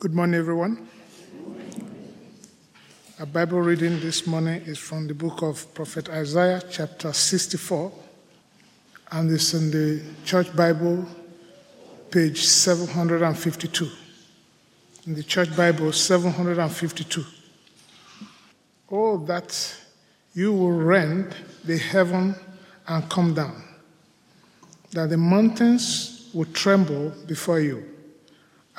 Good morning, everyone. Our Bible reading this morning is from the book of Prophet Isaiah, chapter 64, and it's in the Church Bible, page 752. In the Church Bible, 752. Oh, that you will rend the heaven and come down, that the mountains will tremble before you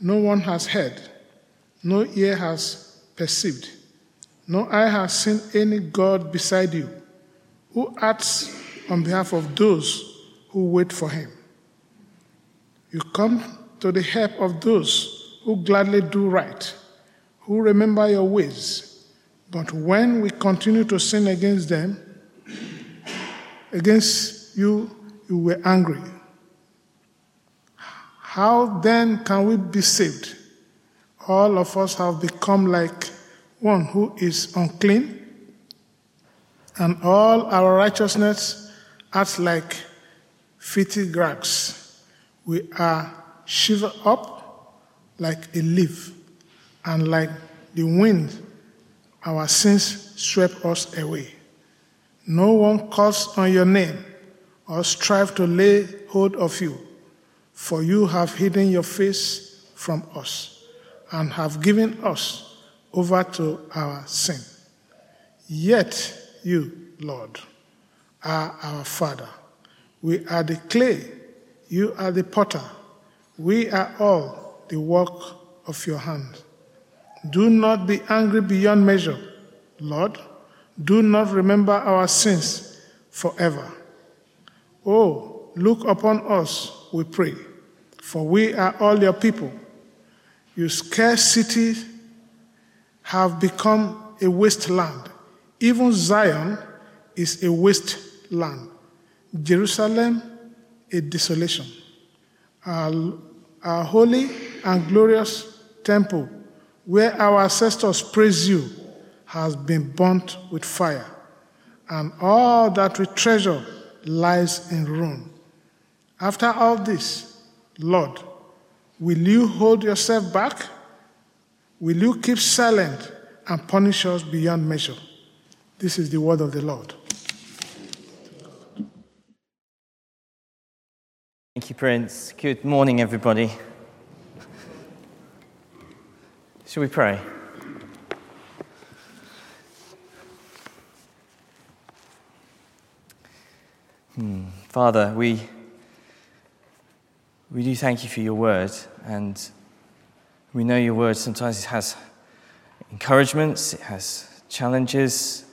no one has heard, no ear has perceived, no eye has seen any God beside you who acts on behalf of those who wait for him. You come to the help of those who gladly do right, who remember your ways. But when we continue to sin against them, against you, you were angry how then can we be saved? All of us have become like one who is unclean, and all our righteousness acts like filthy rags. We are shivered up like a leaf, and like the wind, our sins swept us away. No one calls on your name or strive to lay hold of you for you have hidden your face from us and have given us over to our sin. Yet you, Lord, are our Father. We are the clay, you are the potter. We are all the work of your hand. Do not be angry beyond measure, Lord. Do not remember our sins forever. Oh, look upon us we pray, for we are all your people. Your scarce cities have become a wasteland. Even Zion is a wasteland. Jerusalem, a desolation. Our, our holy and glorious temple, where our ancestors praise you, has been burnt with fire, and all that we treasure lies in ruin. After all this, Lord, will you hold yourself back? Will you keep silent and punish us beyond measure? This is the word of the Lord. Thank you, Prince. Good morning, everybody. Shall we pray? Hmm. Father, we we do thank you for your word, and we know your word sometimes it has encouragements, it has challenges,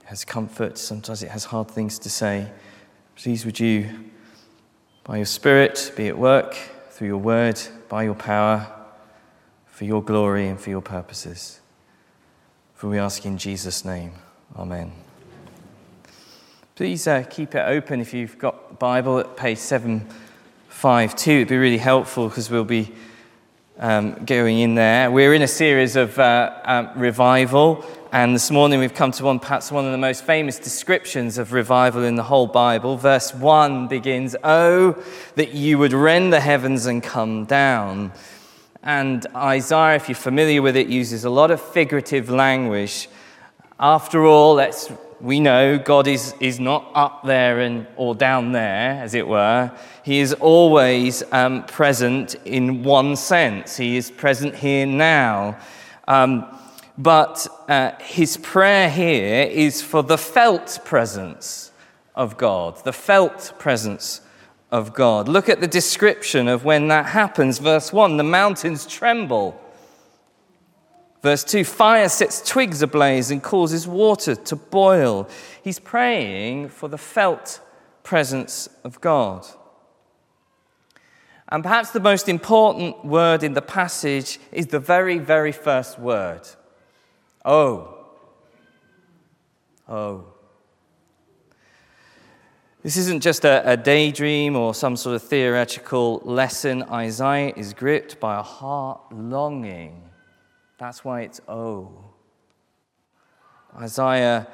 it has comfort, sometimes it has hard things to say. Please, would you, by your Spirit, be at work through your word, by your power, for your glory and for your purposes. For we ask in Jesus' name. Amen. Please uh, keep it open if you've got the Bible at page 7. 5 2. It'd be really helpful because we'll be um, going in there. We're in a series of uh, um, revival, and this morning we've come to one, perhaps one of the most famous descriptions of revival in the whole Bible. Verse 1 begins, Oh, that you would rend the heavens and come down. And Isaiah, if you're familiar with it, uses a lot of figurative language. After all, let's we know God is, is not up there and, or down there, as it were. He is always um, present in one sense. He is present here now. Um, but uh, his prayer here is for the felt presence of God, the felt presence of God. Look at the description of when that happens. Verse 1 the mountains tremble Verse 2 Fire sets twigs ablaze and causes water to boil. He's praying for the felt presence of God. And perhaps the most important word in the passage is the very, very first word Oh. Oh. This isn't just a, a, daydream or some sort of theoretical lesson. Isaiah is gripped by a heart longing. That's why it's oh. Isaiah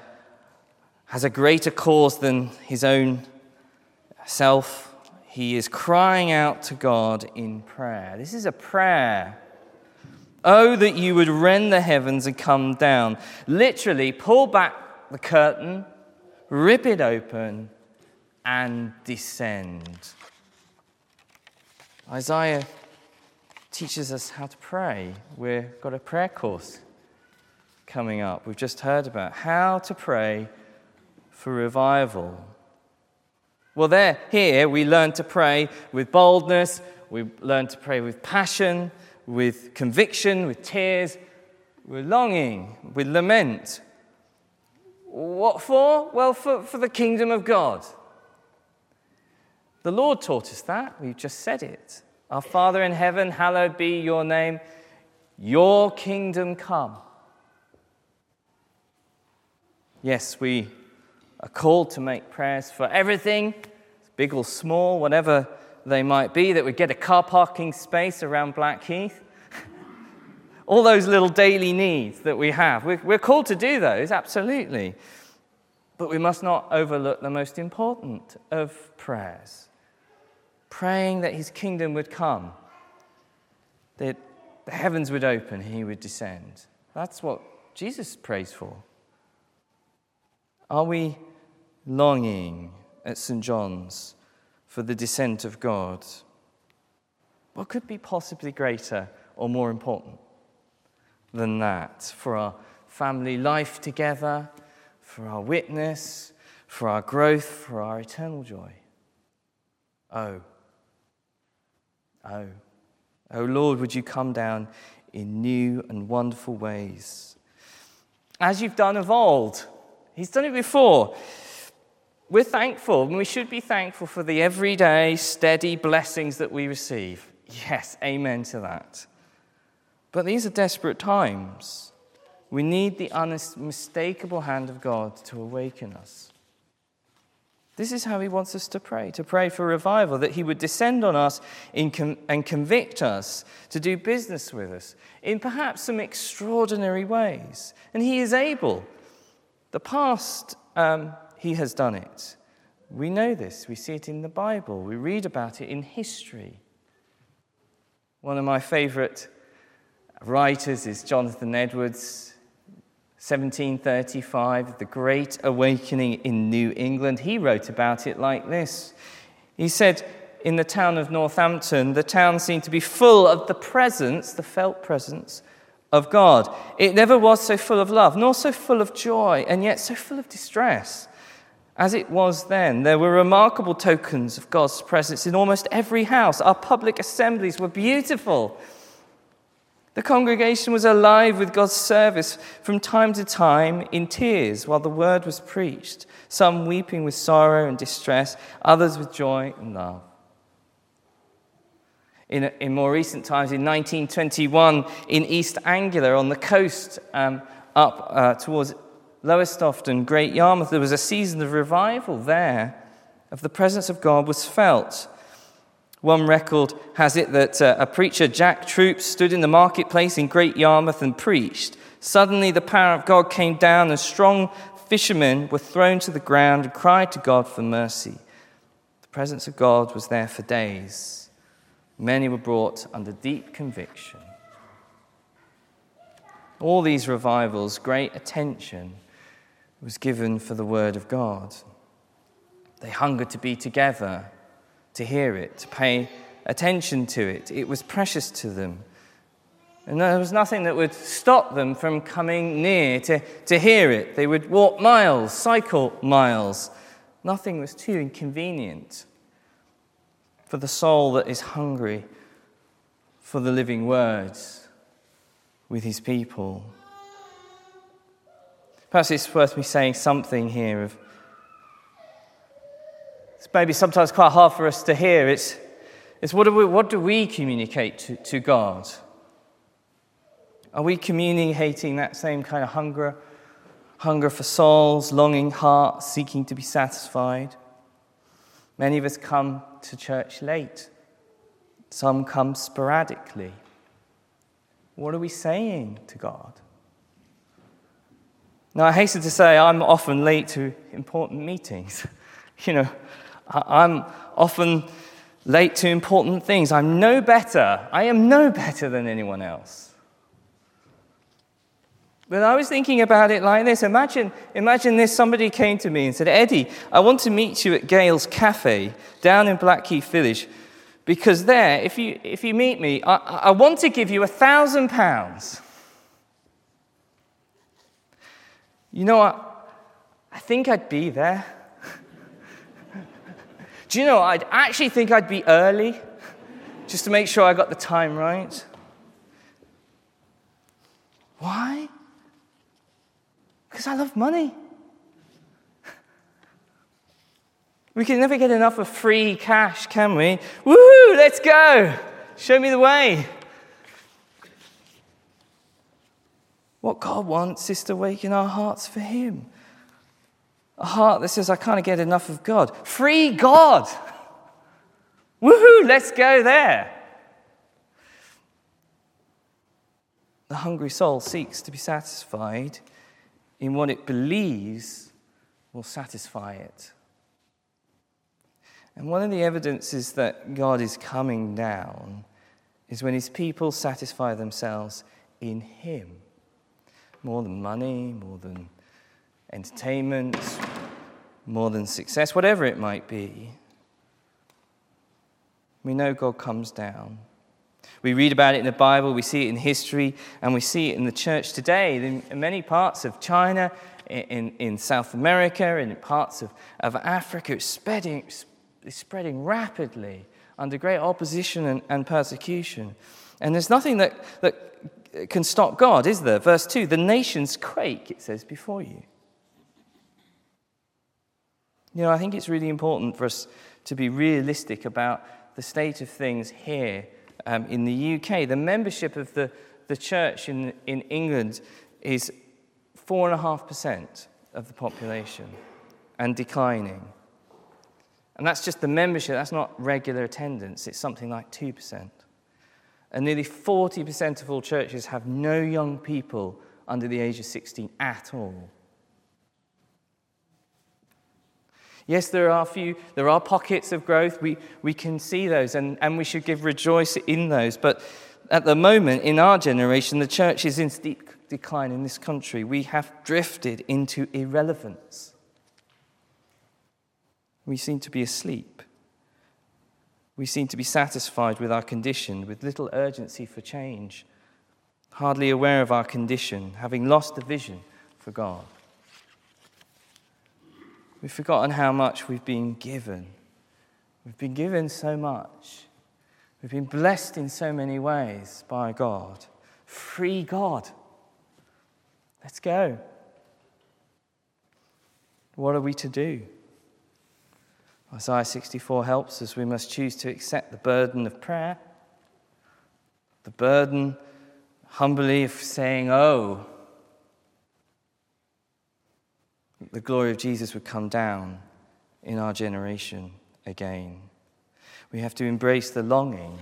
has a greater cause than his own self. He is crying out to God in prayer. This is a prayer. Oh, that you would rend the heavens and come down. Literally, pull back the curtain, rip it open and descend. Isaiah teaches us how to pray. We've got a prayer course coming up. We've just heard about how to pray for revival. Well, there, here, we learn to pray with boldness, we learn to pray with passion, with conviction, with tears, with longing, with lament. What for? Well, for, for the kingdom of God. The Lord taught us that. We've just said it. Our Father in heaven, hallowed be your name. Your kingdom come. Yes, we are called to make prayers for everything, big or small, whatever they might be, that we get a car parking space around Blackheath. All those little daily needs that we have. We're called to do those, absolutely. But we must not overlook the most important of prayers praying that his kingdom would come, that the heavens would open, he would descend. That's what Jesus prays for. Are we longing at St. John's for the descent of God? What could be possibly greater or more important than that for our family life together, for our witness, for our growth, for our eternal joy? Oh, Oh, oh Lord, would you come down in new and wonderful ways? As you've done of old, He's done it before. We're thankful, and we should be thankful for the everyday, steady blessings that we receive. Yes, amen to that. But these are desperate times. We need the unmistakable hand of God to awaken us. This is how he wants us to pray to pray for revival, that he would descend on us com- and convict us to do business with us in perhaps some extraordinary ways. And he is able. The past, um, he has done it. We know this. We see it in the Bible. We read about it in history. One of my favorite writers is Jonathan Edwards. 1735, the Great Awakening in New England, he wrote about it like this. He said, In the town of Northampton, the town seemed to be full of the presence, the felt presence of God. It never was so full of love, nor so full of joy, and yet so full of distress as it was then. There were remarkable tokens of God's presence in almost every house. Our public assemblies were beautiful. The congregation was alive with God's service from time to time in tears while the word was preached, some weeping with sorrow and distress, others with joy and love. In, in more recent times, in 1921, in East Anglia on the coast um, up uh, towards Lowestoft and Great Yarmouth, there was a season of revival there, of the presence of God was felt. One record has it that uh, a preacher, Jock Troup, stood in the marketplace in Great Yarmouth and preached. Suddenly, the power of God came down, and strong fishermen were thrown to the ground and cried to God for mercy. The presence of God was there for days. Many were brought under deep conviction. All these revivals, great attention was given for the Word of God. They hungered to be together to hear it, to pay attention to it. It was precious to them. And there was nothing that would stop them from coming near to, to hear it. They would walk miles, cycle miles. Nothing was too inconvenient for the soul that is hungry for the living words with his people. Perhaps it's worth me saying something here of it's maybe sometimes quite hard for us to hear. It's, is what do we, what do we communicate to, to God? Are we communicating that same kind of hunger, hunger for souls, longing hearts, seeking to be satisfied? Many of us come to church late. Some come sporadically. What are we saying to God? Now, I hasten to say I'm often late to important meetings. you know, I'm often late to important things. I'm no better. I am no better than anyone else. But I was thinking about it like this. Imagine, imagine this somebody came to me and said, Eddie, I want to meet you at Gail's Cafe down in Blackheath Village because there, if you, if you meet me, I, I want to give you a thousand pounds. You know what? I think I'd be there. Do you know, I'd actually think I'd be early just to make sure I got the time right. Why? Because I love money. We can never get enough of free cash, can we? Woohoo, let's go. Show me the way. What God wants is to awaken our hearts for Him. A heart that says, I can't get enough of God. Free God. Woohoo, let's go there. The hungry soul seeks to be satisfied in what it believes will satisfy it. And one of the evidences that God is coming down is when his people satisfy themselves in him. More than money, more than entertainment, more than success, whatever it might be. We know God comes down. We read about it in the Bible, we see it in history, and we see it in the church today. In many parts of China, in, in South America, in parts of, of Africa, it's spreading, it's spreading rapidly under great opposition and, and persecution. And there's nothing that, that can stop God, is there? Verse 2 The nations quake, it says, before you. You know, I think it's really important for us to be realistic about the state of things here um, in the UK. The membership of the, the church in, in England is 4.5% of the population and declining. And that's just the membership, that's not regular attendance, it's something like 2%. And nearly 40% of all churches have no young people under the age of 16 at all. Yes, there are few, there are pockets of growth. We, we can see those, and, and we should give rejoice in those. But at the moment, in our generation, the church is in steep decline in this country. We have drifted into irrelevance. We seem to be asleep. We seem to be satisfied with our condition, with little urgency for change, hardly aware of our condition, having lost the vision for God. We've forgotten how much we've been given. We've been given so much. We've been blessed in so many ways by God. Free God. Let's go. What are we to do? Isaiah 64 helps us. We must choose to accept the burden of prayer, the burden humbly of saying, Oh, the glory of Jesus would come down in our generation again. We have to embrace the longing.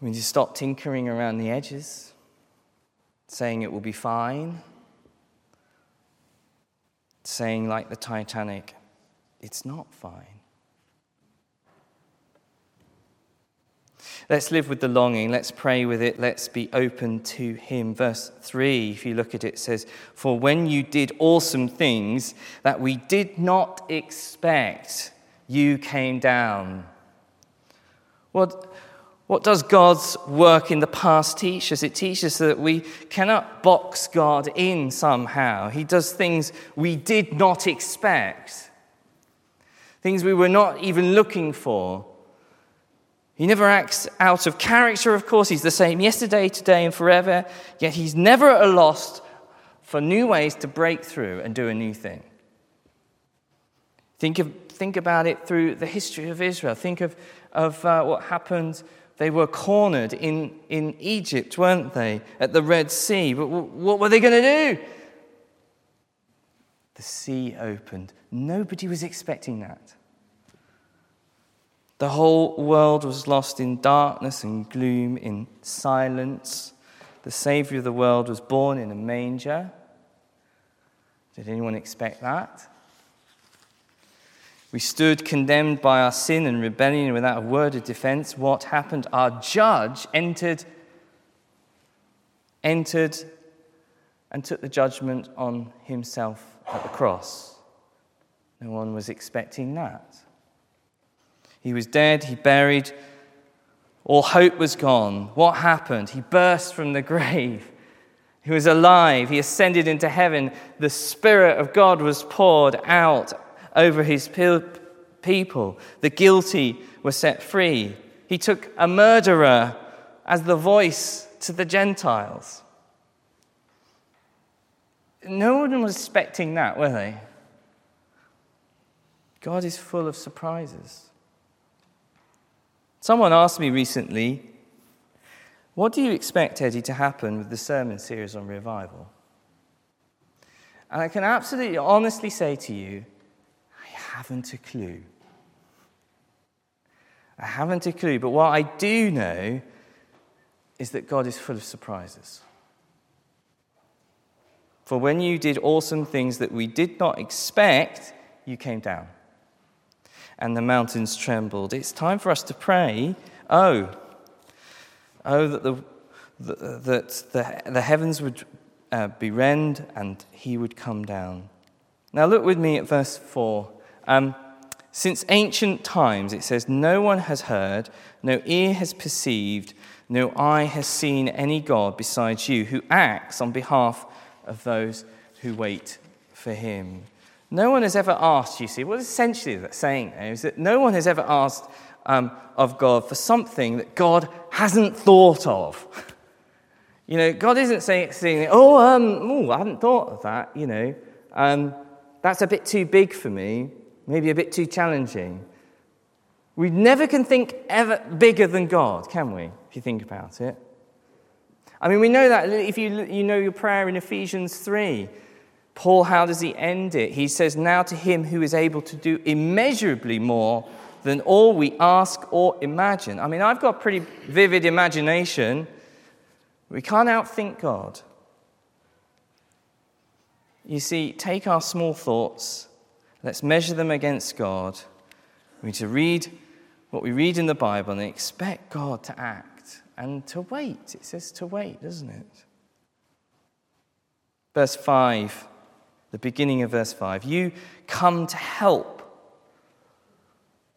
We need to stop tinkering around the edges, saying it will be fine, saying, like the Titanic, it's not fine. Let's live with the longing. Let's pray with it. Let's be open to Him. Verse 3, if you look at it, says, For when you did awesome things that we did not expect, you came down. What, what does God's work in the past teach us? It teaches us that we cannot box God in somehow. He does things we did not expect things we were not even looking for. He never acts out of character, of course. He's the same yesterday, today, and forever, yet he's never at a loss for new ways to break through and do a new thing. Think, of, think about it through the history of Israel. Think of, of uh, what happened. They were cornered in, in Egypt, weren't they, at the Red Sea? But what were they going to do? The sea opened. Nobody was expecting that. The whole world was lost in darkness and gloom, in silence. The Savior of the world was born in a manger. Did anyone expect that? We stood condemned by our sin and rebellion without a word of defense. What happened? Our judge entered, entered and took the judgment on himself at the cross. No one was expecting that. He was dead, he buried, all hope was gone. What happened? He burst from the grave. He was alive. He ascended into heaven. The Spirit of God was poured out over his people. The guilty were set free. He took a murderer as the voice to the Gentiles. No one was expecting that, were they? God is full of surprises. Someone asked me recently, What do you expect, Eddie, to happen with the sermon series on revival? And I can absolutely honestly say to you, I haven't a clue. I haven't a clue, but what I do know is that God is full of surprises. For when you did awesome things that we did not expect, you came down and the mountains trembled. It's time for us to pray. Oh, oh, that the, the that the, the heavens would uh, be rend and he would come down. Now, look with me at verse 4. Um, since ancient times, it says, No one has heard, no ear has perceived, no eye has seen any God besides you who acts on behalf of those who wait for him. No one has ever asked, you see, what essentially that's saying is that no one has ever asked um, of God for something that God hasn't thought of. you know, God isn't saying, saying oh, um, ooh, I hadn't thought of that, you know. Um, that's a bit too big for me, maybe a bit too challenging. We never can think ever bigger than God, can we, if you think about it? I mean, we know that if you, you know your prayer in Ephesians 3, Paul, how does he end it? He says, Now to him who is able to do immeasurably more than all we ask or imagine. I mean, I've got pretty vivid imagination. We can't outthink God. You see, take our small thoughts, let's measure them against God. We need to read what we read in the Bible and expect God to act and to wait. It says to wait, doesn't it? Verse 5 the beginning of verse 5. You come to help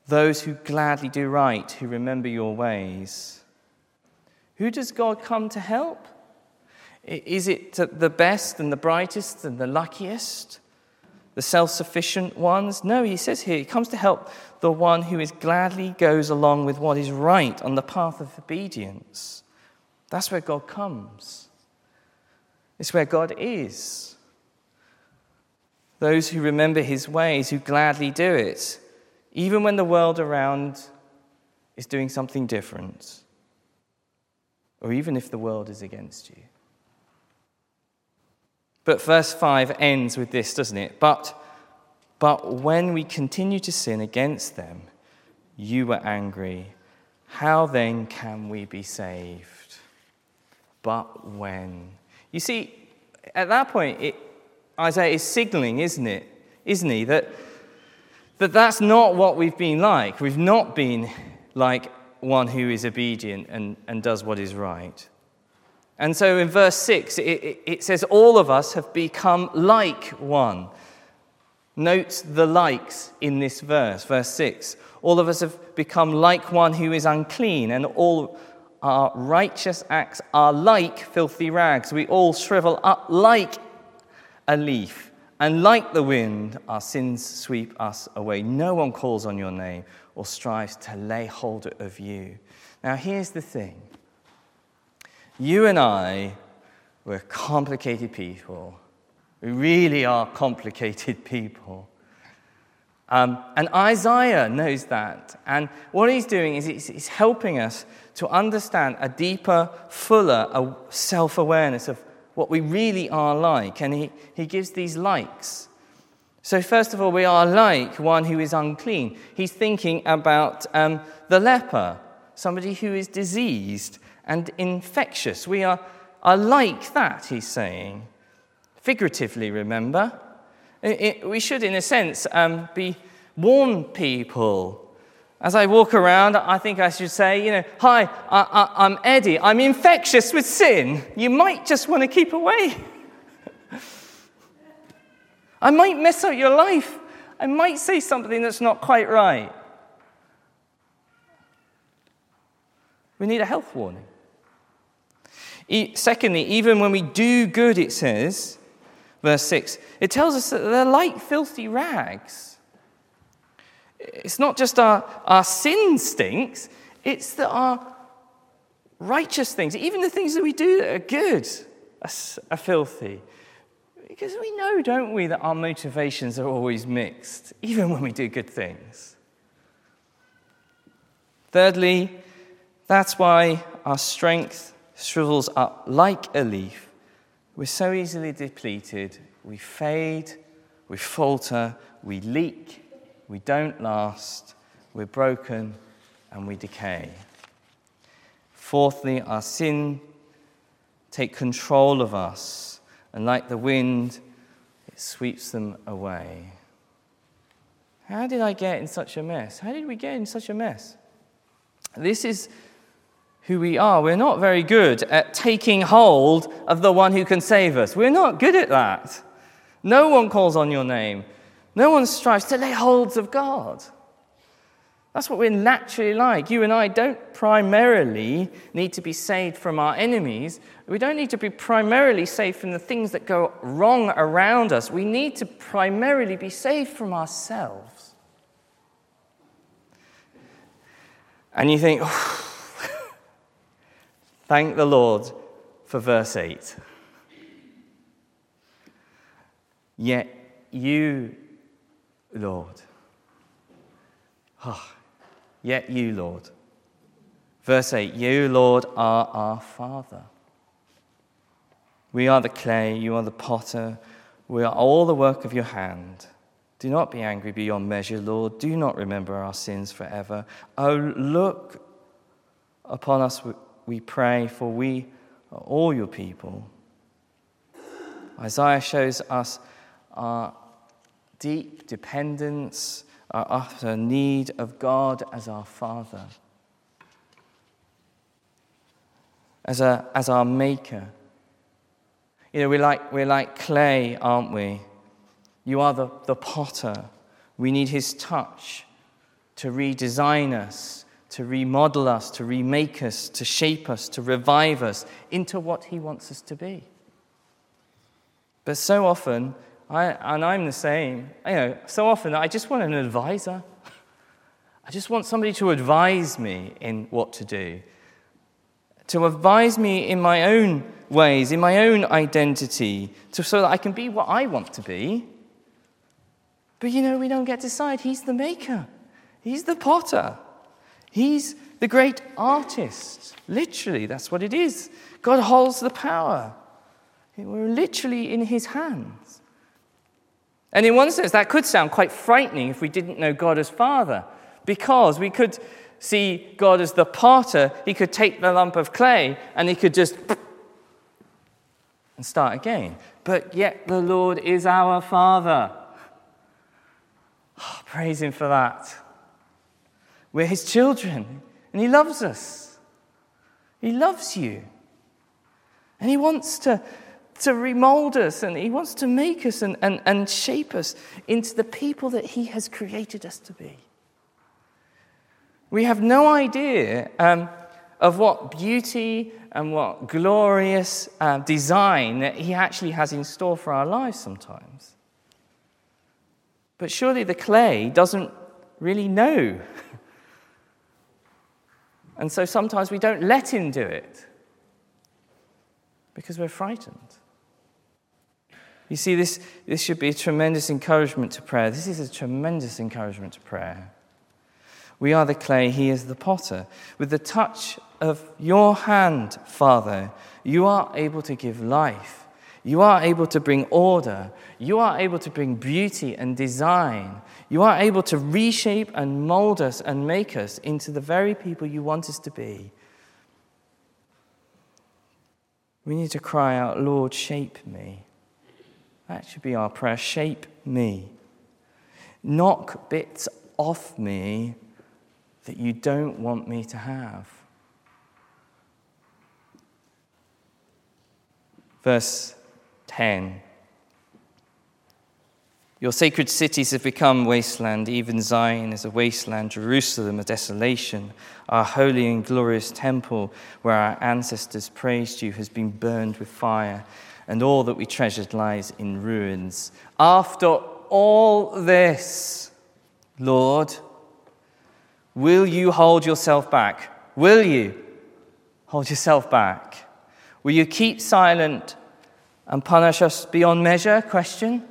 those who gladly do right, who remember your ways. Who does God come to help? Is it the best and the brightest and the luckiest? The self sufficient ones? No, he says here, he comes to help the one who is gladly goes along with what is right on the path of obedience. That's where God comes. It's where God is those who remember his ways, who gladly do it, even when the world around is doing something different, or even if the world is against you. But verse 5 ends with this, doesn't it? But, but when we continue to sin against them, you were angry. How then can we be saved? But when? You see, at that point, it, Isaiah is signaling, isn't it? Isn't he? That, that that's not what we've been like. We've not been like one who is obedient and, and does what is right. And so in verse 6, it, it, it says, All of us have become like one. Note the likes in this verse, verse 6. All of us have become like one who is unclean, and all our righteous acts are like filthy rags. We all shrivel up like a leaf, and like the wind, our sins sweep us away. No one calls on your name or strives to lay hold of you. Now, here's the thing you and I, we're complicated people. We really are complicated people. Um, and Isaiah knows that. And what he's doing is he's, he's helping us to understand a deeper, fuller self awareness of what we really are like. And he, he gives these likes. So, first of all, we are like one who is unclean. He's thinking about um, the leper, somebody who is diseased and infectious. We are, are like that, he's saying. Figuratively, remember. It, it, we should, in a sense, um, be warn people. As I walk around, I think I should say, you know, hi, I, am Eddie. I'm infectious with sin. You might just want to keep away. I might mess up your life. I might say something that's not quite right. We need a health warning. Secondly, even when we do good, it says, verse 6, it tells us that they're like filthy rags. It's not just our, our sin stinks, it's that our righteous things, even the things that we do that are good, are, are filthy. Because we know, don't we, that our motivations are always mixed, even when we do good things. Thirdly, that's why our strength shrivels up like a leaf. We're so easily depleted. We fade, we falter, we leak, we don't last, we're broken, and we decay. Fourthly, our sin take control of us, and like the wind, it sweeps them away. How did I get in such a mess? How did we get in such a mess? This is who we are. We're not very good at taking hold of the one who can save us. We're not good at that. No one calls on your name. No one strives to lay holds of God. That's what we're naturally like. You and I don't primarily need to be saved from our enemies. We don't need to be primarily saved from the things that go wrong around us. We need to primarily be saved from ourselves. And you think, oh, Thank the Lord for verse 8. Yet you, Lord. Oh, yet you, Lord. Verse 8 You, Lord, are our Father. We are the clay, you are the potter. We are all the work of your hand. Do not be angry beyond measure, Lord. Do not remember our sins forever. Oh, look upon us we pray, for we are all your people. Isaiah shows us our deep dependence, our utter need of God as our Father, as, a, as our Maker. You know, we're like, we're like clay, aren't we? You are the, the potter. We need His touch to redesign us to remodel us, to remake us, to shape us, to revive us into what He wants us to be. But so often, I, and I'm the same, you know, so often I just want an advisor. I just want somebody to advise me in what to do, to advise me in my own ways, in my own identity, to, so that I can be what I want to be. But you know, we don't get to decide. He's the maker, He's the potter. He's the great artist. Literally, that's what it is. God holds the power. We're literally in his hands. And in one sense, that could sound quite frightening if we didn't know God as Father, because we could see God as the potter. He could take the lump of clay and he could just and start again. But yet the Lord is our Father. Oh, praise Him for that. We're his children, and he loves us. He loves you. And he wants to, to remold us, and he wants to make us and, and, and shape us into the people that he has created us to be. We have no idea um, of what beauty and what glorious uh, design that he actually has in store for our lives sometimes. But surely the clay doesn't really know and so sometimes we don't let Him do it because we're frightened. You see, this, this should be a tremendous encouragement to prayer. This is a tremendous encouragement to prayer. We are the clay, He is the potter. With the touch of your hand, Father, you are able to give life. You are able to bring order. You are able to bring beauty and design. You are able to reshape and mold us and make us into the very people you want us to be. We need to cry out, Lord, shape me. That should be our prayer. Shape me. Knock bits off me that you don't want me to have. Verse 10 Your sacred cities have become wasteland, even Zion is a wasteland, Jerusalem a desolation. Our holy and glorious temple, where our ancestors praised you, has been burned with fire, and all that we treasured lies in ruins. After all this, Lord, Will you hold yourself back? Will you hold yourself back? Will you keep silent and punish us beyond measure? Question.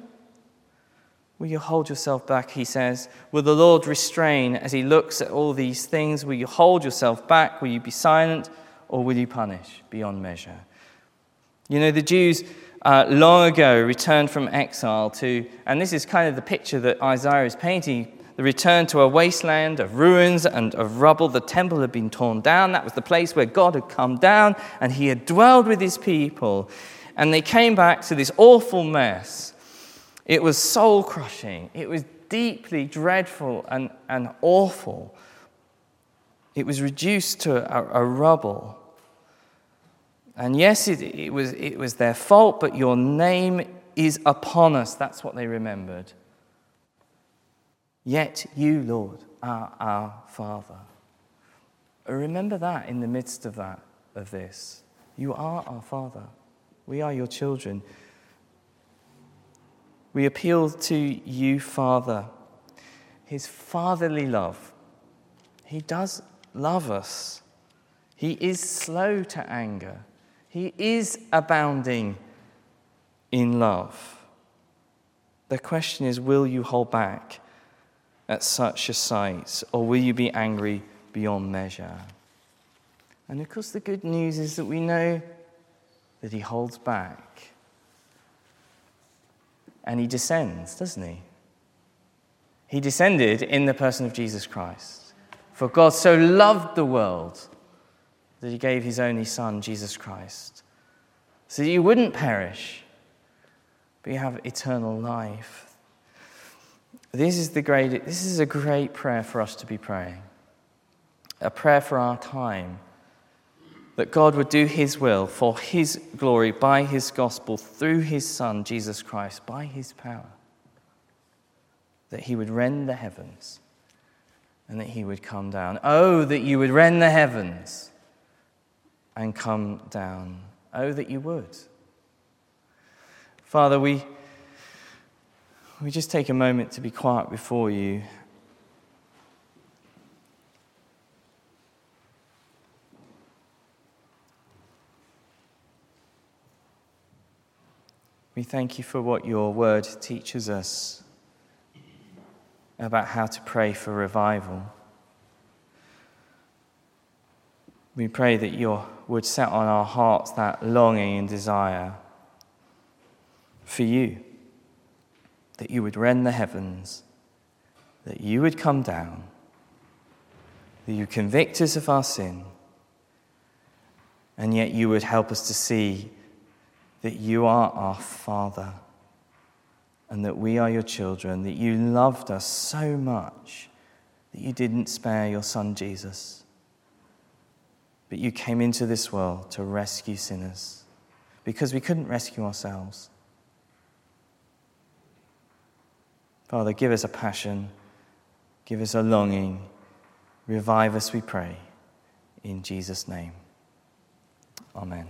Will you hold yourself back? He says. Will the Lord restrain as he looks at all these things? Will you hold yourself back? Will you be silent? Or will you punish beyond measure? You know, the Jews uh, long ago returned from exile to, and this is kind of the picture that Isaiah is painting the return to a wasteland of ruins and of rubble. The temple had been torn down. That was the place where God had come down and he had dwelled with his people. And they came back to this awful mess. It was soul crushing, it was deeply dreadful and, and awful. It was reduced to a, a rubble. And yes, it, it, was, it was their fault, but your name is upon us. That's what they remembered. Yet you, Lord, are our Father. Remember that in the midst of that, of this. You are our Father. We are your children. We appeal to you, Father, his fatherly love. He does love us. He is slow to anger. He is abounding in love. The question is will you hold back? at such a sight, or will you be angry beyond measure? And of course, the good news is that we know that he holds back. And he descends, doesn't he? He descended in the person of Jesus Christ. For God so loved the world that he gave his only Son, Jesus Christ, so that you wouldn't perish, but you have eternal life. This is, the great, this is a great prayer for us to be praying. A prayer for our time. That God would do His will for His glory by His gospel through His Son, Jesus Christ, by His power. That He would rend the heavens and that He would come down. Oh, that you would rend the heavens and come down. Oh, that you would. Father, we we just take a moment to be quiet before you. We thank you for what your word teaches us about how to pray for revival. We pray that you would set on our hearts that longing and desire for you that you would rend the heavens, that you would come down, that you convict us of our sin, and yet you would help us to see that you are our Father and that we are your children, that you loved us so much that you didn't spare your Son Jesus, but you came into this world to rescue sinners because we couldn't rescue ourselves. Father, give us a passion, give us a longing, revive us, we pray. In Jesus' name, amen.